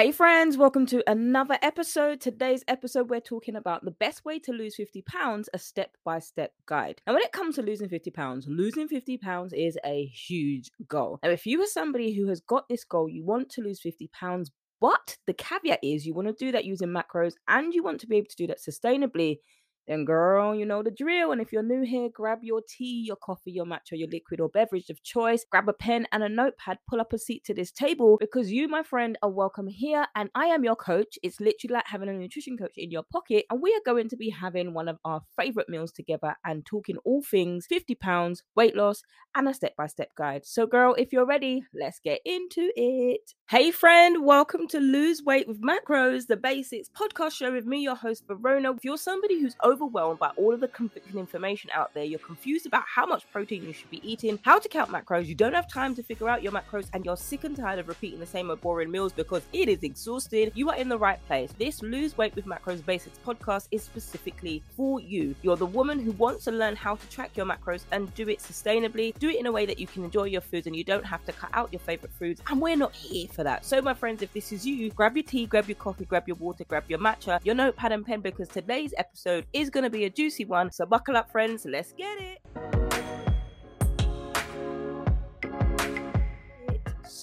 Hey, friends, welcome to another episode. Today's episode, we're talking about the best way to lose 50 pounds, a step by step guide. And when it comes to losing 50 pounds, losing 50 pounds is a huge goal. Now, if you are somebody who has got this goal, you want to lose 50 pounds, but the caveat is you want to do that using macros and you want to be able to do that sustainably then, girl, you know the drill. And if you're new here, grab your tea, your coffee, your matcha, your liquid or beverage of choice. Grab a pen and a notepad. Pull up a seat to this table because you, my friend, are welcome here. And I am your coach. It's literally like having a nutrition coach in your pocket. And we are going to be having one of our favorite meals together and talking all things 50 pounds, weight loss, and a step by step guide. So, girl, if you're ready, let's get into it. Hey, friend, welcome to Lose Weight with Macros, the basics podcast show with me, your host, Verona. If you're somebody who's overwhelmed by all of the conflicting information out there. You're confused about how much protein you should be eating, how to count macros. You don't have time to figure out your macros, and you're sick and tired of repeating the same old boring meals because it is exhausting. You are in the right place. This Lose Weight with Macros Basics podcast is specifically for you. You're the woman who wants to learn how to track your macros and do it sustainably, do it in a way that you can enjoy your foods and you don't have to cut out your favorite foods. And we're not here for that. So, my friends, if this is you, grab your tea, grab your coffee, grab your water, grab your matcha, your notepad and pen because today's episode is going to be a juicy one. So buckle up, friends. Let's get it.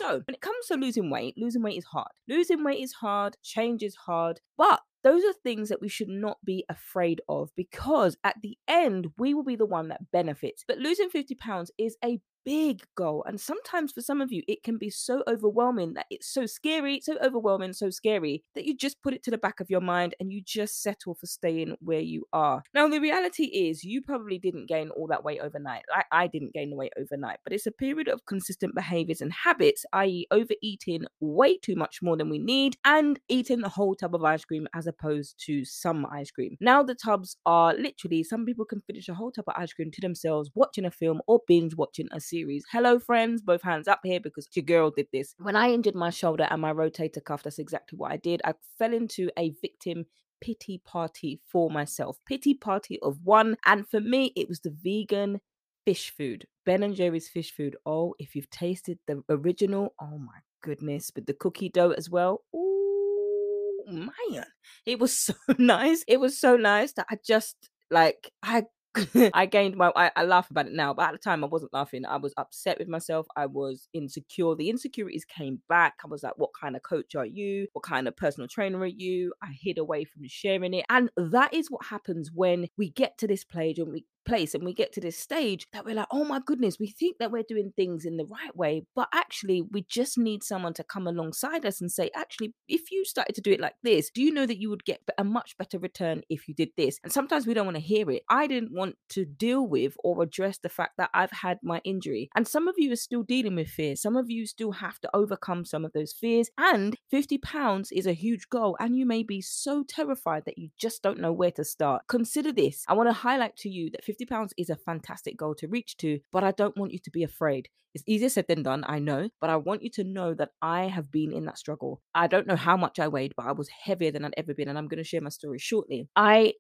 So, when it comes to losing weight, losing weight is hard. Losing weight is hard, change is hard, but those are things that we should not be afraid of because at the end, we will be the one that benefits. But losing 50 pounds is a big goal. And sometimes for some of you, it can be so overwhelming that it's so scary, so overwhelming, so scary that you just put it to the back of your mind and you just settle for staying where you are. Now, the reality is, you probably didn't gain all that weight overnight. I, I didn't gain the weight overnight, but it's a period of consistent behaviors and habits, i.e., overeating way too much more than we need and eating the whole tub of ice cream as opposed to some ice cream. Now, the tubs are literally, some people can finish a whole tub of ice cream to themselves watching a film or binge watching a series series. Hello, friends, both hands up here because your girl did this. When I injured my shoulder and my rotator cuff, that's exactly what I did. I fell into a victim pity party for myself. Pity party of one. And for me, it was the vegan Phish Food. Ben and Jerry's Phish Food. Oh, if you've tasted the original, oh my goodness, with the cookie dough as well. Ooh, man. It was so nice. It was so nice that I just like I I gained my I, I, laugh about it now, but at the time I wasn't laughing. I was upset with myself. I was insecure. The insecurities came back. I was like, what kind of coach are you? What kind of personal trainer are you? I hid away from sharing it. And that is what happens when we get to this place and we place and we get to this stage that we're like, oh my goodness, we think that we're doing things in the right way, but actually, we just need someone to come alongside us and say, actually, if you started to do it like this, do you know that you would get a much better return if you did this? And sometimes we don't want to hear it. I didn't want to deal with or address the fact that I've had my injury. And some of you are still dealing with fear. Some of you still have to overcome some of those fears. And 50 pounds is a huge goal. And you may be so terrified that you just don't know where to start. Consider this. I want to highlight to you that 50 50 pounds is a fantastic goal to reach to, but I don't want you to be afraid. It's easier said than done, I know, but I want you to know that I have been in that struggle. I don't know how much I weighed, but I was heavier than I'd ever been, and I'm going to share my story shortly. I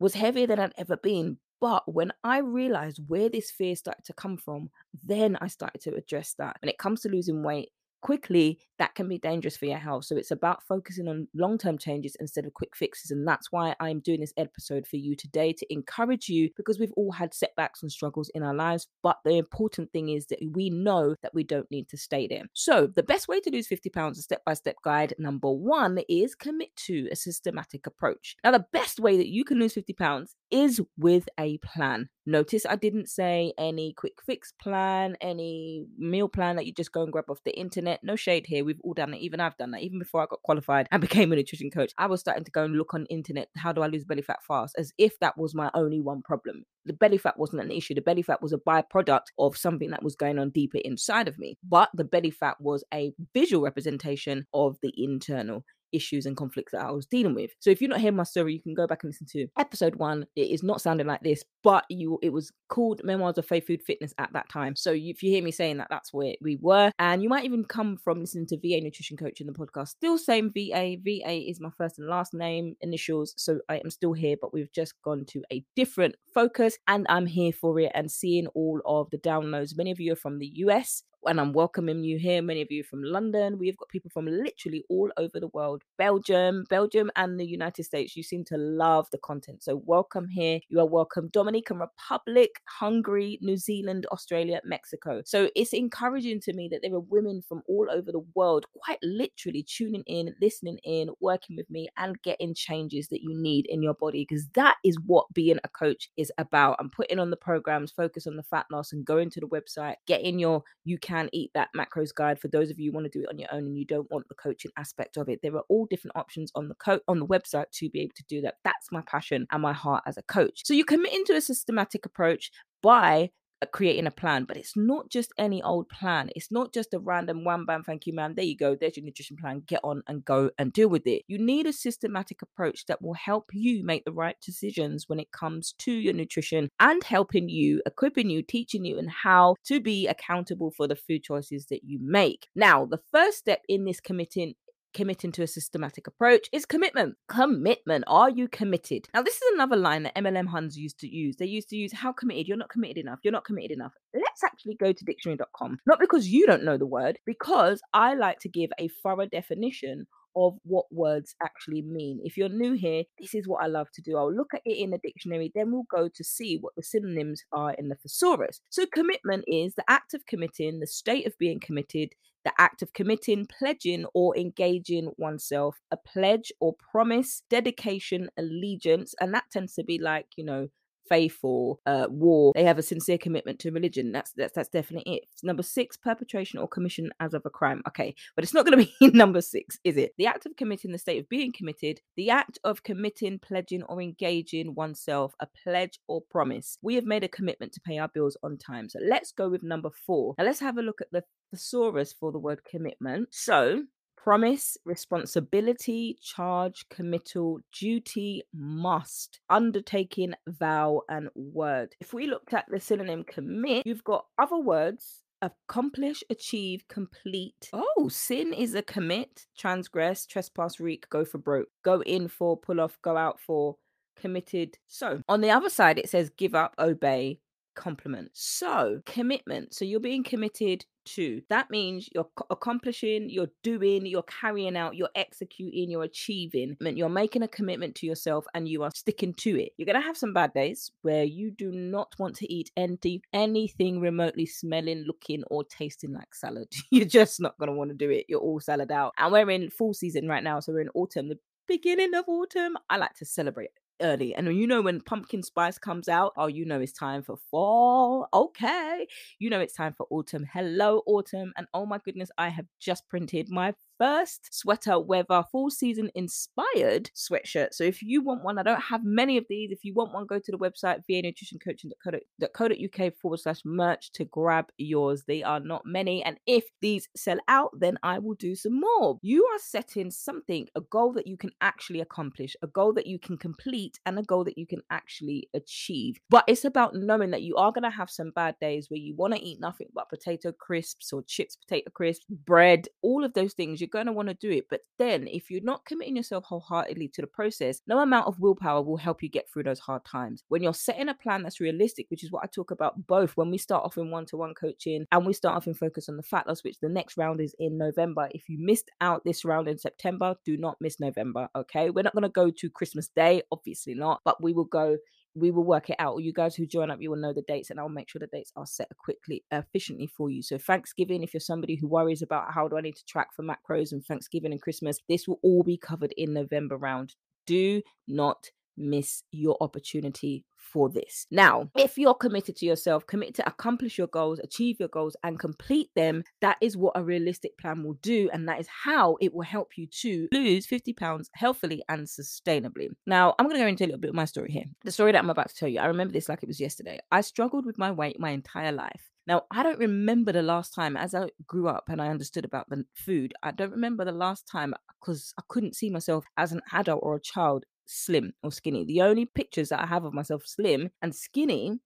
was heavier than I'd ever been, but when I realized where this fear started to come from, then I started to address that. When it comes to losing weight, quickly, that can be dangerous for your health. So it's about focusing on long term changes instead of quick fixes. And that's why I'm doing this episode for you today to encourage you because we've all had setbacks and struggles in our lives. But the important thing is that we know that we don't need to stay there. So the best way to lose 50 pounds, a step by step guide number one is commit to a systematic approach. Now, the best way that you can lose 50 pounds is with a plan. Notice I didn't say any quick fix plan, any meal plan that you just go and grab off the internet. No shade here. We've all done it. Even I've done that. Even before I got qualified and became a nutrition coach, I was starting to go and look on internet. How do I lose belly fat fast? As if that was my only one problem. The belly fat wasn't an issue. The belly fat was a byproduct of something that was going on deeper inside of me. But the belly fat was a visual representation of the internal issues and conflicts that I was dealing with. So if you're not hearing my story, you can go back and listen to episode one. It is not sounding like this, but you it was called Memoirs of Faith Food Fitness at that time. So if you hear me saying that, that's where we were. And you might even come from listening to VA Nutrition Coach in the podcast. Still same VA. VA is my first and last name initials. So I am still here, but we've just gone to a different focus and I'm here for it and seeing all of the downloads. Many of you are from the US and I'm welcoming you here. Many of you from London. We've got people from literally all over the world. Belgium, Belgium, and the United States. You seem to love the content. So welcome here. You are welcome. Dominican Republic, Hungary, New Zealand, Australia, Mexico. So it's encouraging to me that there are women from all over the world, quite literally tuning in, listening in, working with me, and getting changes that you need in your body because that is what being a coach is about. I'm putting on the programs, focus on the fat loss, and going to the website, getting your you can eat that macros guide for those of you who want to do it on your own and you don't want the coaching aspect of it. There are all different options on the co- on the website to be able to do that. That's my passion and my heart as a coach. So you commit into a systematic approach by Uh, creating a plan, but it's not just any old plan. It's not just a random one bam, thank you, man. There you go. There's your nutrition plan. Get on and go and deal with it. You need a systematic approach that will help you make the right decisions when it comes to your nutrition and helping you, equipping you, teaching you, and how to be accountable for the food choices that you make. Now, the first step in this committing committing to a systematic approach is commitment. Commitment. Are you committed? Now, this is another line that MLM Huns used to use. They used to use how committed. You're not committed enough. You're not committed enough. Let's actually go to dictionary.com. Not because you don't know the word, because I like to give a thorough definition of what words actually mean. If you're new here, this is what I love to do. I'll look at it in the dictionary, then we'll go to see what the synonyms are in the thesaurus. So, commitment is the act of committing, the state of being committed, the act of committing, pledging, or engaging oneself, a pledge or promise, dedication, allegiance. And that tends to be like, you know, faith or uh, war. They have a sincere commitment to religion. That's that's that's definitely it. Number six, perpetration or commission as of a crime. Okay, but it's not going to be number six, is it? The act of committing, the state of being committed, the act of committing, pledging, or engaging oneself, a pledge or promise. We have made a commitment to pay our bills on time. So let's go with number four. Now let's have a look at the thesaurus for the word commitment. So promise, responsibility, charge, committal, duty, must, undertaking, vow, and word. If we looked at the synonym commit, you've got other words accomplish, achieve, complete. Oh, sin is a commit, transgress, trespass, wreak, go for broke, go in for, pull off, go out for, committed. So on the other side, it says give up, obey, compliment. So, commitment. So, you're being committed to. That means you're accomplishing, you're doing, you're carrying out, you're executing, you're achieving. You're making a commitment to yourself and you are sticking to it. You're going to have some bad days where you do not want to eat any, anything remotely smelling, looking, or tasting like salad. You're just not going to want to do it. You're all salad out. And we're in full season right now. So, we're in autumn. The beginning of autumn, I like to celebrate early. And you know, when pumpkin spice comes out, oh, you know, it's time for fall. Okay. You know, it's time for autumn. Hello, autumn. And oh my goodness, I have just printed my first sweater weather full season inspired sweatshirt. So if you want one, I don't have many of these. If you want one, go to the website vanutritioncoaching.co.uk forward slash merch to grab yours. They are not many. And if these sell out, then I will do some more. You are setting something, a goal that you can actually accomplish, a goal that you can complete, and a goal that you can actually achieve. But it's about knowing that you are going to have some bad days where you want to eat nothing but potato crisps or chips, potato crisps, bread, all of those things you're going to want to do it. But then, if you're not committing yourself wholeheartedly to the process, no amount of willpower will help you get through those hard times. When you're setting a plan that's realistic, which is what I talk about both when we start off in one to one coaching and we start off in focus on the fat loss, which the next round is in November. If you missed out this round in September, do not miss November. Okay. We're not going to go to Christmas Day, obviously not, but we will go we will work it out. You guys who join up, you will know the dates, and I'll make sure the dates are set quickly, efficiently for you. So, Thanksgiving, if you're somebody who worries about how do I need to track for macros and Thanksgiving and Christmas, this will all be covered in November round. Do not miss your opportunity for this. Now, if you're committed to yourself, commit to accomplish your goals, achieve your goals, and complete them, that is what a realistic plan will do. And that is how it will help you to lose 50 pounds healthily and sustainably. Now, I'm going to go into a little bit of my story here. The story that I'm about to tell you, I remember this like it was yesterday. I struggled with my weight my entire life. Now, I don't remember the last time, as I grew up and I understood about the food, I don't remember the last time because I couldn't see myself as an adult or a child slim or skinny. The only pictures that I have of myself slim and skinny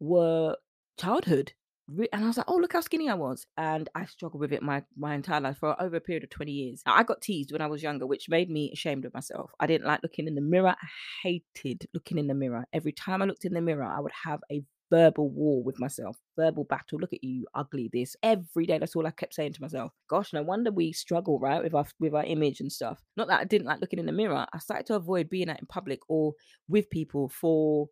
were childhood. And I was like, oh, look how skinny I was. And I struggled with it my, my entire life for over a period of 20 years. Now, I got teased when I was younger, which made me ashamed of myself. I didn't like looking in the mirror. I hated looking in the mirror. Every time I looked in the mirror, I would have a verbal war with myself, verbal battle. Look at you, ugly this. Every day, that's all I kept saying to myself. Gosh, no wonder we struggle, right, with our with our image and stuff. Not that I didn't like looking in the mirror. I started to avoid being out in public or with people for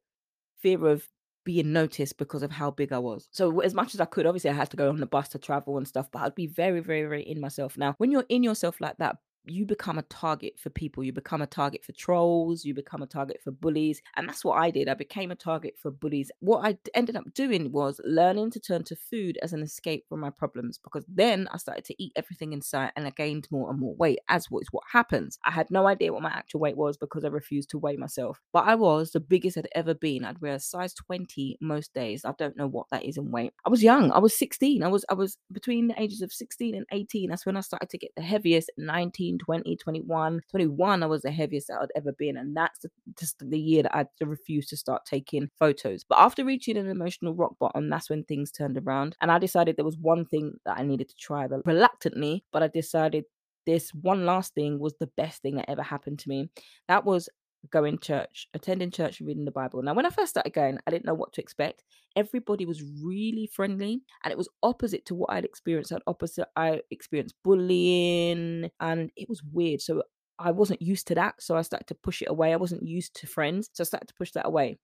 fear of being noticed because of how big I was. So as much as I could, obviously I had to go on the bus to travel and stuff, but I'd be very, very, very in myself. Now, when you're in yourself like that, you become a target for people. You become a target for trolls. You become a target for bullies. And that's what I did. I became a target for bullies. What I ended up doing was learning to turn to food as an escape from my problems because then I started to eat everything in sight and I gained more and more weight, as what is what happens. I had no idea what my actual weight was because I refused to weigh myself. But I was the biggest I'd ever been. I'd wear a size 20 most days. I don't know what that is in weight. I was young. I was 16. I was I was between the ages of 16 and 18. That's when I started to get the heaviest 19 20, 21. 21, I was the heaviest I'd ever been. And that's just the year that I refused to start taking photos. But after reaching an emotional rock bottom, that's when things turned around. And I decided there was one thing that I needed to try reluctantly, but I decided this one last thing was the best thing that ever happened to me. That was going church, attending church reading the Bible. Now, when I first started going, I didn't know what to expect. Everybody was really friendly, and it was opposite to what I'd experienced. At opposite, I experienced bullying, and it was weird. So I wasn't used to that, so I started to push it away. I wasn't used to friends, so I started to push that away.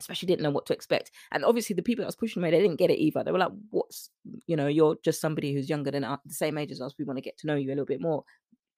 Especially didn't know what to expect, and obviously the people that was pushing me, they didn't get it either. They were like, "What's you know? You're just somebody who's younger than us, the same age as us. We want to get to know you a little bit more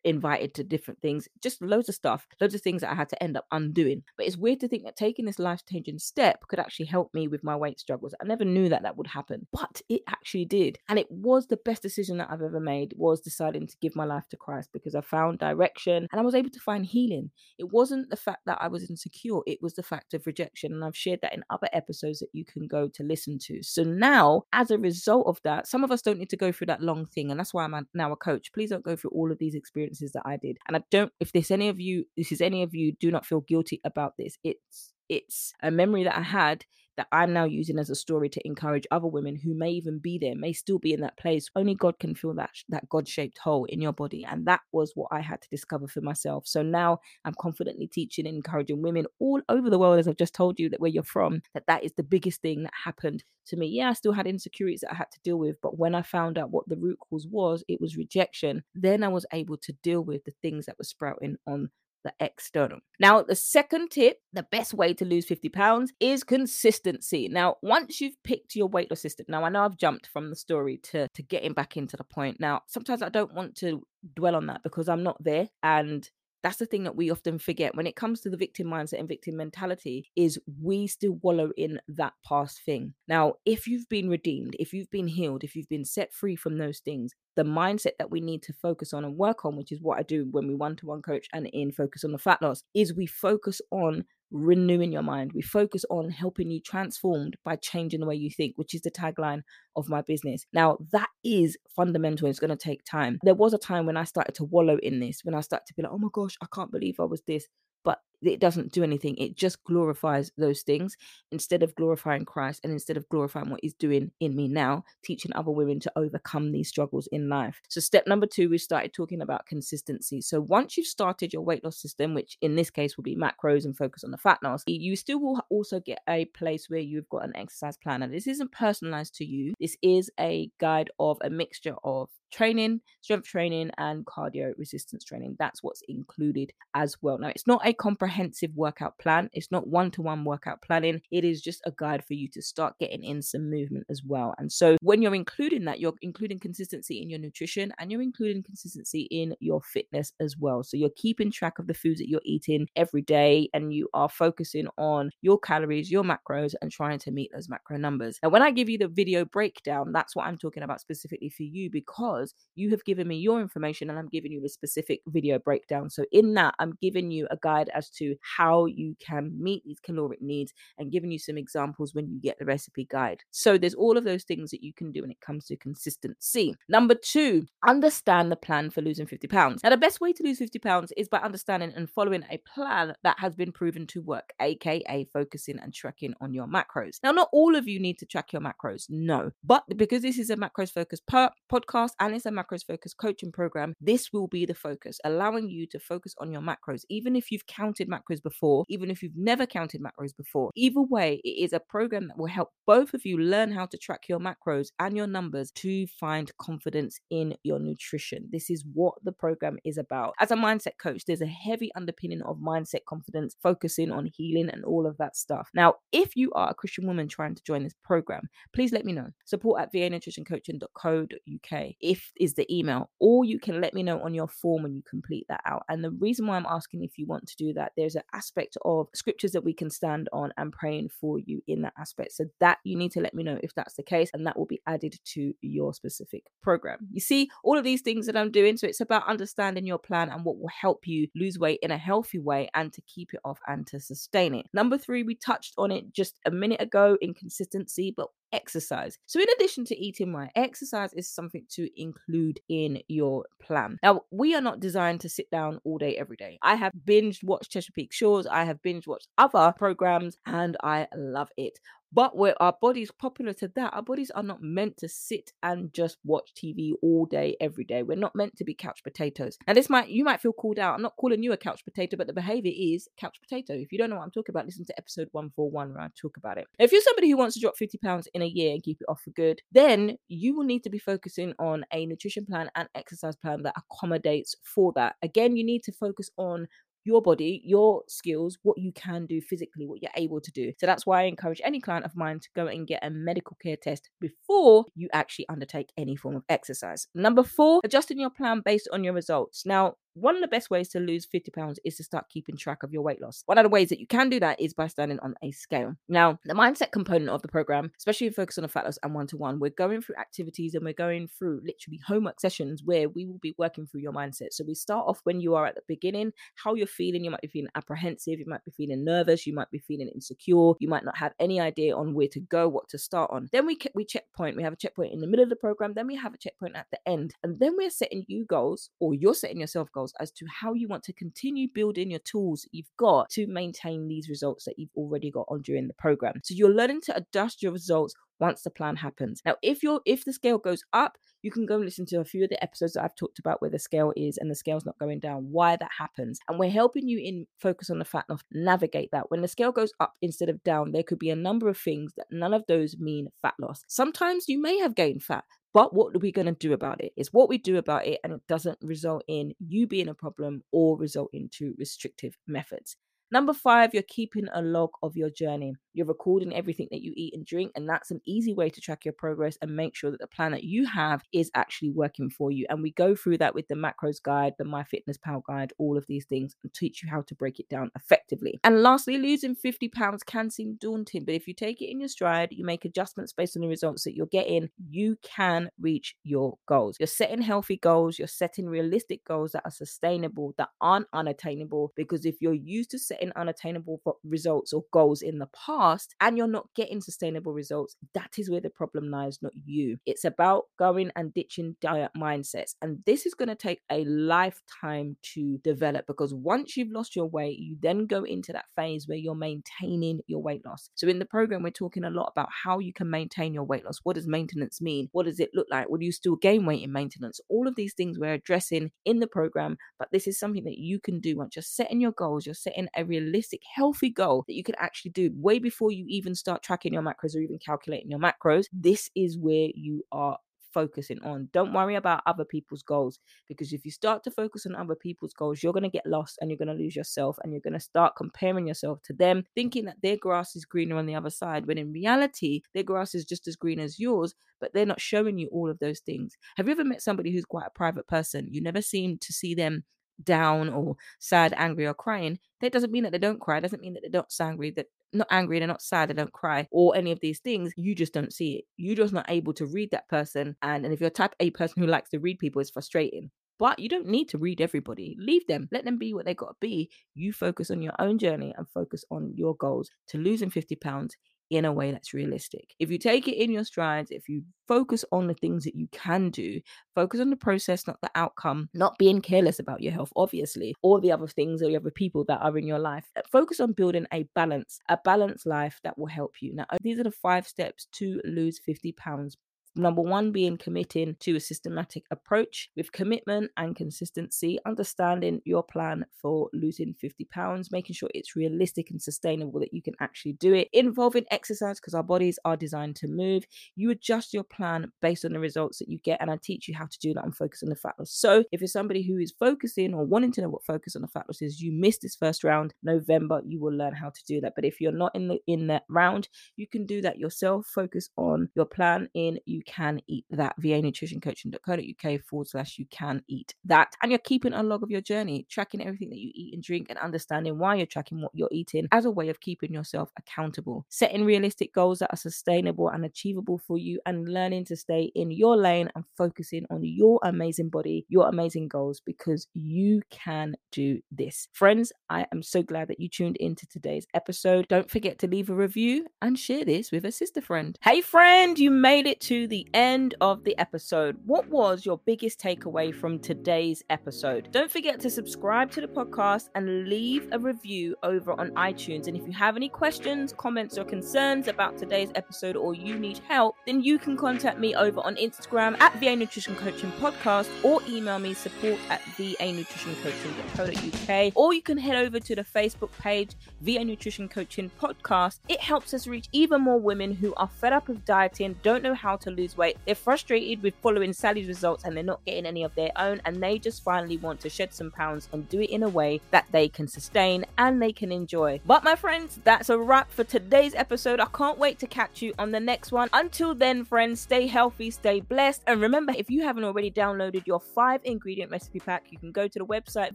invited to different things, just loads of stuff, loads of things that I had to end up undoing. But it's weird to think that taking this life changing step could actually help me with my weight struggles. I never knew that that would happen, but it actually did. And it was the best decision that I've ever made was deciding to give my life to Christ because I found direction and I was able to find healing. It wasn't the fact that I was insecure, it was the fact of rejection. And I've shared that in other episodes that you can go to listen to. So now, as a result of that, some of us don't need to go through that long thing. And that's why I'm now a coach. Please don't go through all of these experiences experiences that I did. And I don't if there's any of you this is any of you do not feel guilty about this. It's it's a memory that I had that I'm now using as a story to encourage other women who may even be there, may still be in that place. Only God can fill that that God-shaped hole in your body, and that was what I had to discover for myself. So now I'm confidently teaching and encouraging women all over the world, as I've just told you that where you're from, that that is the biggest thing that happened to me. Yeah, I still had insecurities that I had to deal with, but when I found out what the root cause was, it was rejection. Then I was able to deal with the things that were sprouting on the external. Now, the second tip, the best way to lose 50 pounds is consistency. Now, once you've picked your weight loss system, now I know I've jumped from the story to, to getting back into the point. Now, sometimes I don't want to dwell on that because I'm not there and that's the thing that we often forget when it comes to the victim mindset and victim mentality is we still wallow in that past thing. Now if you've been redeemed if you've been healed if you've been set free from those things the mindset that we need to focus on and work on which is what i do when we one-to-one coach and in focus on the fat loss is we focus on renewing your mind. We focus on helping you transformed by changing the way you think, which is the tagline of my business. Now, that is fundamental. It's going to take time. There was a time when I started to wallow in this, when I started to be like, oh my gosh, I can't believe I was this but it doesn't do anything. It just glorifies those things instead of glorifying Christ and instead of glorifying what He's doing in me now, teaching other women to overcome these struggles in life. So, step number two, we started talking about consistency. So, once you've started your weight loss system, which in this case will be macros and focus on the fat loss, you still will also get a place where you've got an exercise plan. And this isn't personalized to you, this is a guide of a mixture of training, strength training, and cardio resistance training. That's what's included as well. Now, it's not a comprehensive workout plan, it's not one to one workout planning. It is just a guide for you to start getting in some movement as well. And so, when you're including that, you're including consistency in your nutrition and you're including consistency in your fitness as well. So, you're keeping track of the foods that you're eating every day and you are focusing on your calories, your macros, and trying to meet those macro numbers. Now, when I give you the video breakdown, that's what I'm talking about specifically for you because you have given me your information and I'm giving you the specific video breakdown. So, in that, I'm giving you a guide as to how you can meet these caloric needs and giving you some examples when you get the recipe guide. So, there's all of those things that you can do when it comes to consistency. Number two, understand the plan for losing 50 pounds. Now, the best way to lose 50 pounds is by understanding and following a plan that has been proven to work, aka focusing and tracking on your macros. Now, not all of you need to track your macros, no, but because this is a macros focused per- podcast and it's a macros focused coaching program, this will be the focus, allowing you to focus on your macros. Even if you've counted counted macros before, even if you've never counted macros before. Either way, it is a program that will help both of you learn how to track your macros and your numbers to find confidence in your nutrition. This is what the program is about. As a mindset coach, there's a heavy underpinning of mindset confidence, focusing on healing and all of that stuff. Now, if you are a Christian woman trying to join this program, please let me know. Support at vanutritioncoaching.co.uk if is the email, or you can let me know on your form when you complete that out. And the reason why I'm asking if you want to do that, there's an aspect of scriptures that we can stand on and praying for you in that aspect. So that you need to let me know if that's the case, and that will be added to your specific program. You see, all of these things that I'm doing. So it's about understanding your plan and what will help you lose weight in a healthy way and to keep it off and to sustain it. Number three, we touched on it just a minute ago inconsistency, but exercise. So, in addition to eating right, exercise is something to include in your plan. Now, we are not designed to sit down all day, every day. I have binged watched Chesapeake Shores, I have binge watched other programs, and I love it. But where our bodies popular to that, our bodies are not meant to sit and just watch TV all day, every day. We're not meant to be couch potatoes. And this might you might feel called out. I'm not calling you a couch potato, but the behavior is couch potato. If you don't know what I'm talking about, listen to episode 141 where I talk about it. If you're somebody who wants to drop 50 pounds in a year and keep it off for good, then you will need to be focusing on a nutrition plan and exercise plan that accommodates for that. Again, you need to focus on your body, your skills, what you can do physically, what you're able to do. So that's why I encourage any client of mine to go and get a medical care test before you actually undertake any form of exercise. Number four, adjusting your plan based on your results. Now, one of the best ways to lose 50 pounds is to start keeping track of your weight loss. One of the ways that you can do that is by standing on a scale. Now, the mindset component of the program, especially focus on the fat loss and one to one, we're going through activities and we're going through literally homework sessions where we will be working through your mindset. So we start off when you are at the beginning, how you're feeling. You might be feeling apprehensive, you might be feeling nervous, you might be feeling insecure, you might not have any idea on where to go, what to start on. Then we we checkpoint. We have a checkpoint in the middle of the program. Then we have a checkpoint at the end, and then we're setting you goals, or you're setting yourself goals as to how you want to continue building your tools you've got to maintain these results that you've already got on during the program. So you're learning to adjust your results once the plan happens. Now, if you're if the scale goes up, you can go and listen to a few of the episodes that I've talked about where the scale is and the scale's not going down, why that happens. And we're helping you in focus on the fat loss, navigate that. When the scale goes up instead of down, there could be a number of things that none of those mean fat loss. Sometimes you may have gained fat, but what are we going to do about it? Is what we do about it, and it doesn't result in you being a problem or result into restrictive methods. Number five, you're keeping a log of your journey. You're recording everything that you eat and drink, and that's an easy way to track your progress and make sure that the plan that you have is actually working for you. And we go through that with the macros guide, the MyFitnessPal guide, all of these things, and teach you how to break it down effectively. And lastly, losing 50 pounds can seem daunting, but if you take it in your stride, you make adjustments based on the results that you're getting, you can reach your goals. You're setting healthy goals, you're setting realistic goals that are sustainable, that aren't unattainable, because if you're used to setting unattainable results or goals in the past and you're not getting sustainable results, that is where the problem lies, not you. It's about going and ditching diet mindsets. And this is going to take a lifetime to develop because once you've lost your weight, you then go into that phase where you're maintaining your weight loss. So in the program, we're talking a lot about how you can maintain your weight loss. What does maintenance mean? What does it look like? Will you still gain weight in maintenance? All of these things we're addressing in the program, but this is something that you can do once you're setting your goals, you're setting a realistic, healthy goal that you can actually do way before you even start tracking your macros or even calculating your macros, this is where you are focusing on. Don't worry about other people's goals because if you start to focus on other people's goals, you're going to get lost and you're going to lose yourself and you're going to start comparing yourself to them, thinking that their grass is greener on the other side when in reality, their grass is just as green as yours, but they're not showing you all of those things. Have you ever met somebody who's quite a private person? You never seem to see them down or sad, angry, or crying, that doesn't mean that they don't cry. It doesn't mean that they're not angry, that not angry, they're not sad, they don't cry, or any of these things. You just don't see it. You're just not able to read that person. And, and if you're type A person who likes to read people, it's frustrating. But you don't need to read everybody. Leave them. Let them be what they got to be. You focus on your own journey and focus on your goals to losing 50 pounds in a way that's realistic. If you take it in your strides, if you focus on the things that you can do, focus on the process, not the outcome, not being careless about your health, obviously, or the other things or the other people that are in your life. Uh, focus on building a balance, a balanced life that will help you. Now, these are the five steps to lose 50 pounds Number one being committing to a systematic approach with commitment and consistency, understanding your plan for losing 50 pounds, making sure it's realistic and sustainable that you can actually do it, involving exercise because our bodies are designed to move. You adjust your plan based on the results that you get, and I teach you how to do that and focus on the fat loss. So, if you're somebody who is focusing or wanting to know what focus on the fat loss is, you missed this first round, November, you will learn how to do that. But if you're not in the in that round, you can do that yourself. Focus on your plan in you can eat that va nutritioncoaching.co.uk forward slash you can eat that. And you're keeping a log of your journey, tracking everything that you eat and drink, and understanding why you're tracking what you're eating as a way of keeping yourself accountable. Setting realistic goals that are sustainable and achievable for you, and learning to stay in your lane and focusing on your amazing body, your amazing goals, because you can do this. Friends, I am so glad that you tuned into today's episode. Don't forget to leave a review and share this with a sister friend. Hey, friend, you made it to the end of the episode. What was your biggest takeaway from today's episode? Don't forget to subscribe to the podcast and leave a review over on iTunes. And if you have any questions, comments, or concerns about today's episode or you need help, then you can contact me over on Instagram at VA Nutrition Coaching Podcast or email me support at vanutritioncoaching.co.uk or you can head over to the Facebook page VA Nutrition Coaching Podcast. It helps us reach even more women who are fed up of dieting, don't know how to lose weight, they're frustrated with following Sally's results and they're not getting any of their own, and they just finally want to shed some pounds and do it in a way that they can sustain and they can enjoy. But my friends, that's a wrap for today's episode. I can't wait to catch you on the next one. Until then, friends, stay healthy, stay blessed, and remember if you haven't already downloaded your five ingredient recipe pack, you can go to the website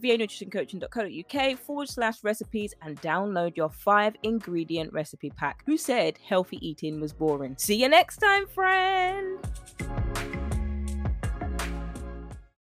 vanutritioncoaching.co.uk forward slash recipes and download your five ingredient recipe pack. Who said healthy eating was boring? See you next time, then.